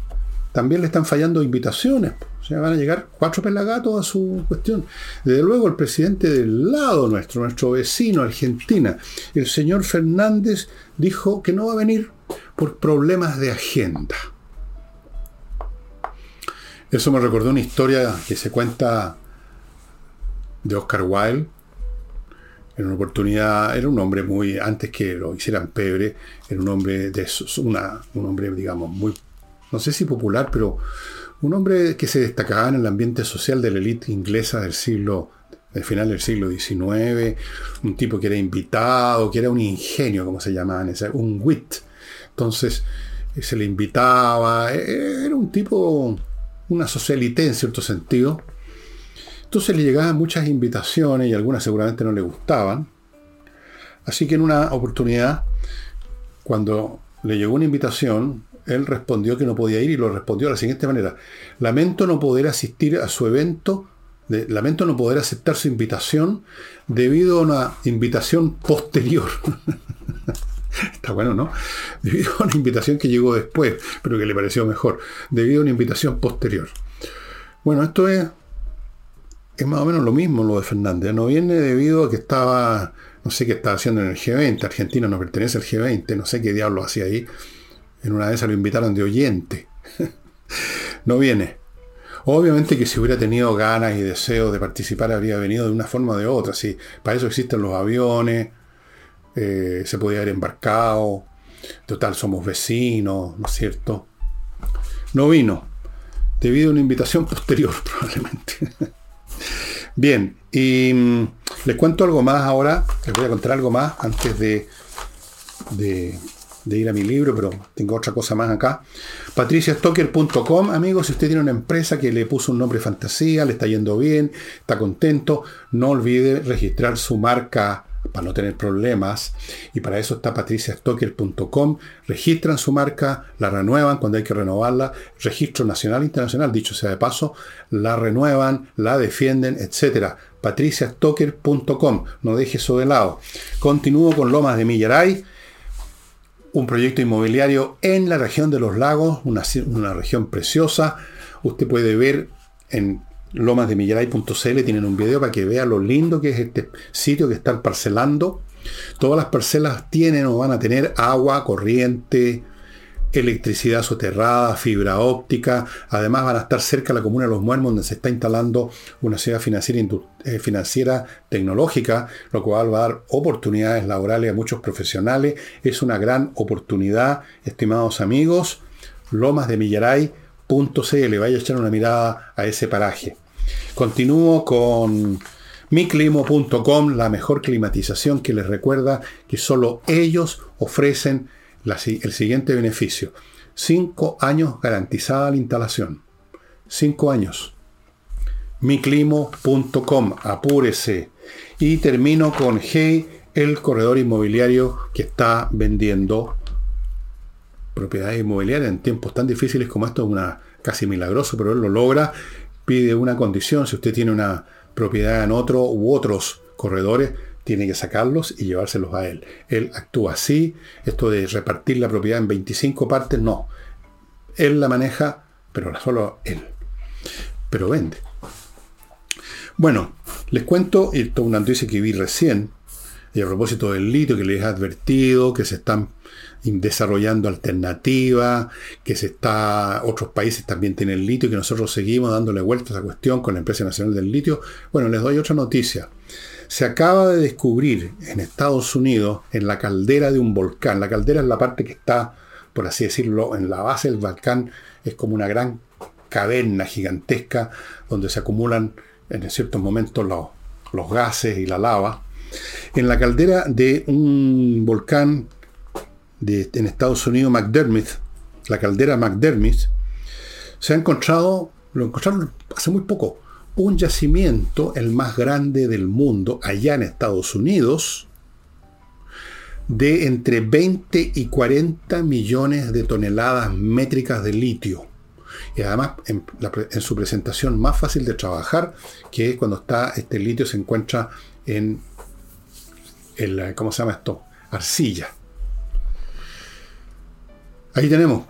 también le están fallando invitaciones. O sea, van a llegar cuatro pelagatos a su cuestión. Desde luego, el presidente del lado nuestro, nuestro vecino, Argentina, el señor Fernández, dijo que no va a venir por problemas de agenda. Eso me recordó una historia que se cuenta de Oscar Wilde. En una oportunidad, era un hombre muy, antes que lo hicieran pebre, era un hombre de una, un hombre, digamos, muy, no sé si popular, pero un hombre que se destacaba en el ambiente social de la élite inglesa del siglo, del final del siglo XIX, un tipo que era invitado, que era un ingenio, como se llamaban, un wit. Entonces, se le invitaba, e, e, era un tipo una socialité en cierto sentido. Entonces le llegaban muchas invitaciones y algunas seguramente no le gustaban. Así que en una oportunidad, cuando le llegó una invitación, él respondió que no podía ir y lo respondió de la siguiente manera. Lamento no poder asistir a su evento, lamento no poder aceptar su invitación debido a una invitación posterior. Está bueno, ¿no? Debido a una invitación que llegó después, pero que le pareció mejor. Debido a una invitación posterior. Bueno, esto es, es más o menos lo mismo lo de Fernández. No viene debido a que estaba, no sé qué estaba haciendo en el G20. Argentina no pertenece al G20, no sé qué diablo hacía ahí. En una vez se lo invitaron de oyente. no viene. Obviamente que si hubiera tenido ganas y deseos de participar, habría venido de una forma o de otra. Sí, para eso existen los aviones eh, se podía haber embarcado, total somos vecinos, ¿no es cierto? No vino, debido a una invitación posterior probablemente. Bien, y mm, les cuento algo más ahora, les voy a contar algo más antes de, de, ir a mi libro, pero tengo otra cosa más acá. patriciastocker.com, amigos, si usted tiene una empresa que le puso un nombre fantasía, le está yendo bien, está contento, no olvide registrar su marca para no tener problemas. Y para eso está patriciastocker.com. Registran su marca, la renuevan cuando hay que renovarla. Registro nacional e internacional, dicho sea de paso, la renuevan, la defienden, etc. patriciastocker.com. No deje eso de lado. Continúo con Lomas de Millaray. Un proyecto inmobiliario en la región de los lagos, una, una región preciosa. Usted puede ver en lomasdemillaray.cl tienen un video para que vea lo lindo que es este sitio que están parcelando. Todas las parcelas tienen o van a tener agua, corriente, electricidad soterrada, fibra óptica. Además van a estar cerca de la comuna de Los Muermos, donde se está instalando una ciudad financiera, eh, financiera tecnológica, lo cual va a dar oportunidades laborales a muchos profesionales. Es una gran oportunidad, estimados amigos. Lomas de Millaray.cl, vaya a echar una mirada a ese paraje. Continúo con miclimo.com, la mejor climatización que les recuerda que solo ellos ofrecen el siguiente beneficio. Cinco años garantizada la instalación. Cinco años. miclimo.com, apúrese. Y termino con Hey, el corredor inmobiliario que está vendiendo propiedades inmobiliarias en tiempos tan difíciles como esto, es una casi milagroso, pero él lo logra pide una condición, si usted tiene una propiedad en otro u otros corredores, tiene que sacarlos y llevárselos a él. Él actúa así, esto de repartir la propiedad en 25 partes, no. Él la maneja, pero solo él. Pero vende. Bueno, les cuento, esto es una noticia que vi recién, y a propósito del litio que les he advertido, que se están desarrollando alternativas, que se está, otros países también tienen litio, que nosotros seguimos dándole vueltas a esa cuestión con la empresa nacional del litio. Bueno, les doy otra noticia. Se acaba de descubrir en Estados Unidos, en la caldera de un volcán, la caldera es la parte que está, por así decirlo, en la base del volcán, es como una gran caverna gigantesca donde se acumulan en ciertos momentos los gases y la lava. En la caldera de un volcán en Estados Unidos, McDermott, la caldera McDermott, se ha encontrado, lo encontraron hace muy poco, un yacimiento, el más grande del mundo, allá en Estados Unidos, de entre 20 y 40 millones de toneladas métricas de litio. Y además en, su presentación más fácil de trabajar, que es cuando está este litio se encuentra en el, ¿cómo se llama esto? Arcilla. Ahí tenemos.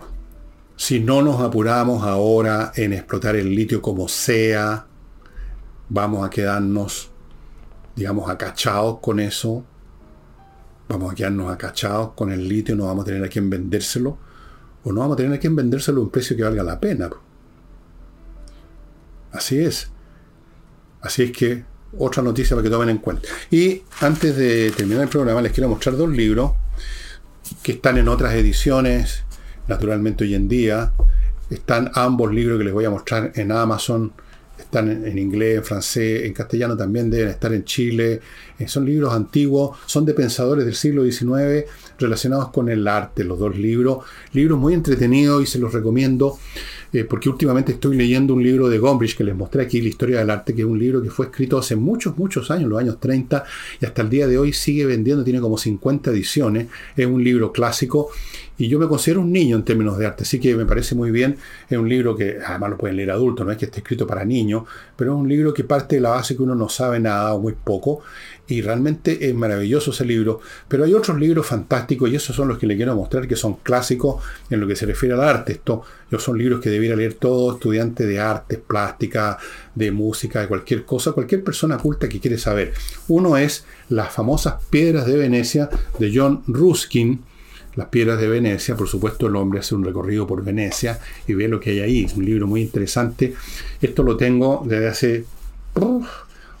Si no nos apuramos ahora en explotar el litio como sea, vamos a quedarnos, digamos, acachados con eso. Vamos a quedarnos acachados con el litio, no vamos a tener a quien vendérselo. O no vamos a tener a quien vendérselo a un precio que valga la pena. Así es. Así es que otra noticia para que tomen en cuenta. Y antes de terminar el programa les quiero mostrar dos libros que están en otras ediciones naturalmente hoy en día. Están ambos libros que les voy a mostrar en Amazon. Están en, inglés, en francés, en castellano también deben estar en Chile. Eh, son libros antiguos, son de pensadores del siglo XIX relacionados con el arte, los dos libros. Libros muy entretenidos y se los recomiendo. Eh, porque últimamente estoy leyendo un libro de Gombrich que les mostré aquí, La historia del arte, que es un libro que fue escrito hace muchos, muchos años, los años 30, y hasta el día de hoy sigue vendiendo, tiene como 50 ediciones, es un libro clásico, y yo me considero un niño en términos de arte, así que me parece muy bien, es un libro que además lo pueden leer adultos, no es que esté escrito para niños, pero es un libro que parte de la base que uno no sabe nada o muy poco, y realmente es maravilloso ese libro. Pero hay otros libros fantásticos y esos son los que le quiero mostrar que son clásicos en lo que se refiere al arte. Estos son libros que debiera leer todo estudiante de artes, plástica, de música, de cualquier cosa, cualquier persona culta que quiere saber. Uno es Las famosas piedras de Venecia de John Ruskin. Las piedras de Venecia, por supuesto el hombre hace un recorrido por Venecia y ve lo que hay ahí. Es un libro muy interesante. Esto lo tengo desde hace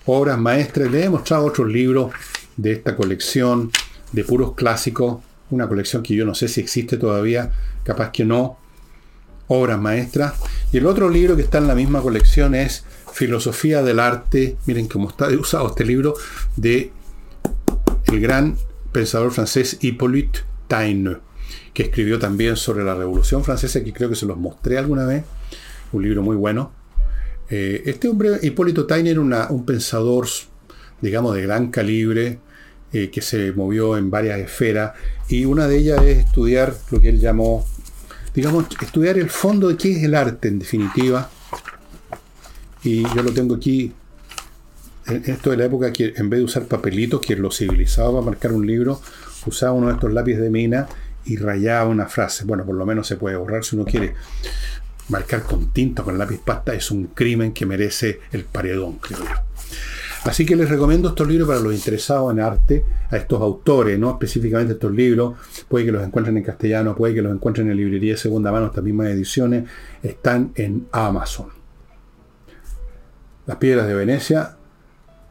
obras maestras. Le he mostrado otros libros de esta colección de puros clásicos, una colección que yo no sé si existe todavía, capaz que no, obras maestras. Y el otro libro que está en la misma colección es Filosofía del Arte, miren cómo está usado este libro, de el gran pensador francés Hippolyte Taine, que escribió también sobre la Revolución Francesa, que creo que se los mostré alguna vez, un libro muy bueno. Eh, este hombre, Hipólito Tainer, era un pensador, digamos, de gran calibre, eh, que se movió en varias esferas, y una de ellas es estudiar lo que él llamó, digamos, estudiar el fondo de qué es el arte, en definitiva. Y yo lo tengo aquí, esto de la época que en vez de usar papelitos, que lo civilizado para marcar un libro, usaba uno de estos lápices de mina y rayaba una frase. Bueno, por lo menos se puede borrar si uno quiere marcar con tinta, con lápiz pasta, es un crimen que merece el paredón, creo yo. Así que les recomiendo estos libros para los interesados en arte, a estos autores, no específicamente estos libros, puede que los encuentren en castellano, puede que los encuentren en librería de segunda mano, estas mismas ediciones, están en Amazon. Las piedras de Venecia,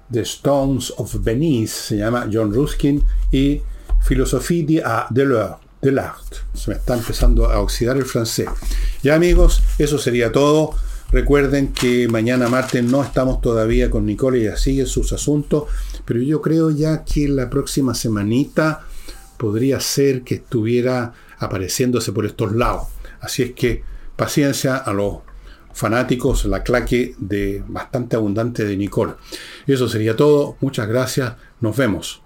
The Stones of Venice, se llama John Ruskin, y Philosophie de l'Art del art. Se me está empezando a oxidar el francés. Ya amigos, eso sería todo. Recuerden que mañana martes no estamos todavía con Nicole, ella sigue sus asuntos, pero yo creo ya que la próxima semanita podría ser que estuviera apareciéndose por estos lados. Así es que paciencia a los fanáticos, la claque de bastante abundante de Nicole. Eso sería todo. Muchas gracias. Nos vemos.